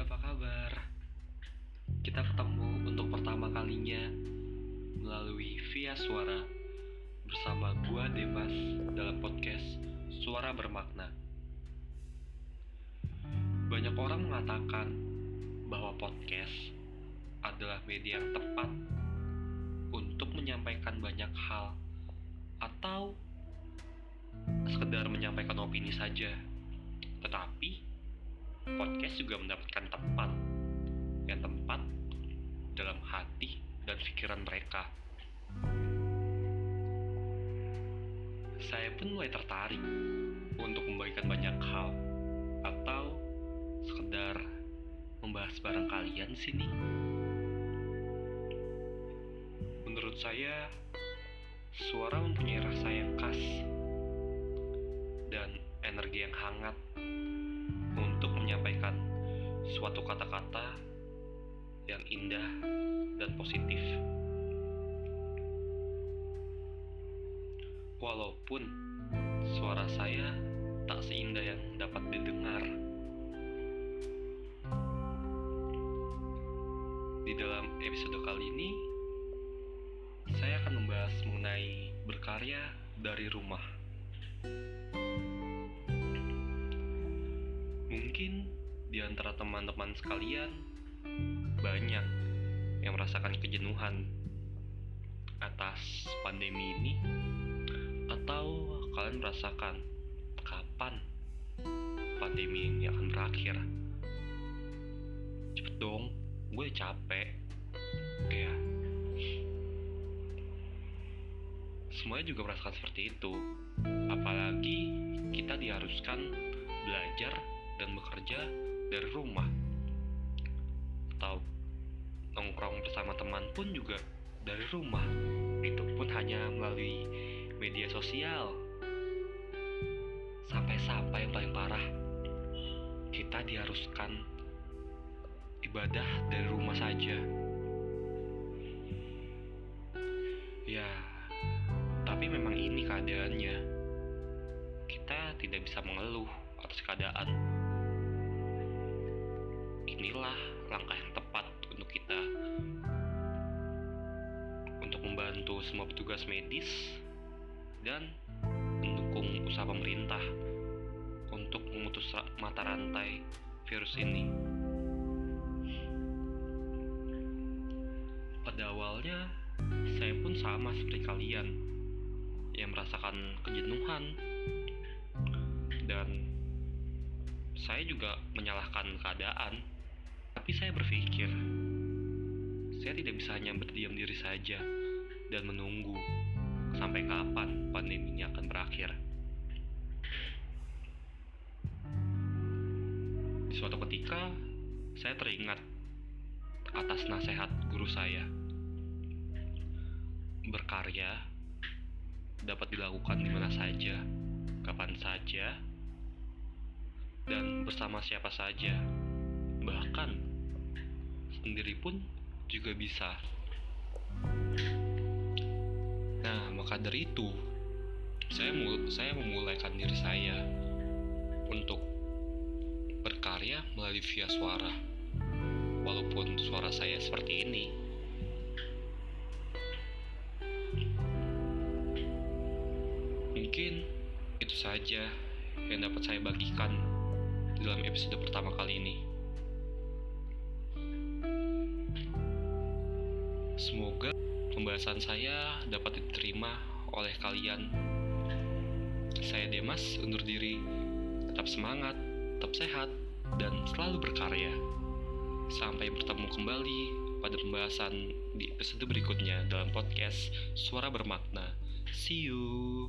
apa kabar? Kita ketemu untuk pertama kalinya melalui via suara bersama gua Demas dalam podcast Suara Bermakna. Banyak orang mengatakan bahwa podcast adalah media yang tepat untuk menyampaikan banyak hal atau sekedar menyampaikan opini saja. Tetapi podcast juga mendapatkan tempat yang tempat dalam hati dan pikiran mereka. Saya pun mulai tertarik untuk membagikan banyak hal atau sekedar membahas bareng kalian sini. Menurut saya, suara mempunyai rasa yang khas dan energi yang hangat suatu kata-kata yang indah dan positif. Walaupun suara saya tak seindah yang dapat didengar. Di dalam episode kali ini, saya akan membahas mengenai berkarya dari rumah. Mungkin di antara teman-teman sekalian banyak yang merasakan kejenuhan atas pandemi ini atau kalian merasakan kapan pandemi ini akan berakhir? Cepet dong gue capek. Ya semuanya juga merasakan seperti itu. Apalagi kita diharuskan belajar dan bekerja dari rumah. Atau nongkrong bersama teman pun juga dari rumah. Itu pun hanya melalui media sosial. Sampai-sampai yang paling parah kita diharuskan ibadah dari rumah saja. Ya tapi memang ini keadaannya. Kita tidak bisa mengeluh atas keadaan inilah langkah yang tepat untuk kita. Untuk membantu semua petugas medis dan mendukung usaha pemerintah untuk memutus mata rantai virus ini. Pada awalnya, saya pun sama seperti kalian yang merasakan kejenuhan. Dan saya juga menyalahkan keadaan tapi saya berpikir, saya tidak bisa hanya berdiam diri saja dan menunggu sampai kapan pandemi ini akan berakhir. Di suatu ketika, saya teringat atas nasihat guru saya. Berkarya dapat dilakukan di mana saja, kapan saja, dan bersama siapa saja. Bahkan sendiri pun juga bisa. Nah, maka dari itu, saya mul saya memulaikan diri saya untuk berkarya melalui via suara. Walaupun suara saya seperti ini. Mungkin itu saja yang dapat saya bagikan dalam episode pertama kali ini. Semoga pembahasan saya dapat diterima oleh kalian. Saya Demas undur diri. Tetap semangat, tetap sehat, dan selalu berkarya. Sampai bertemu kembali pada pembahasan di episode berikutnya dalam podcast Suara Bermakna. See you.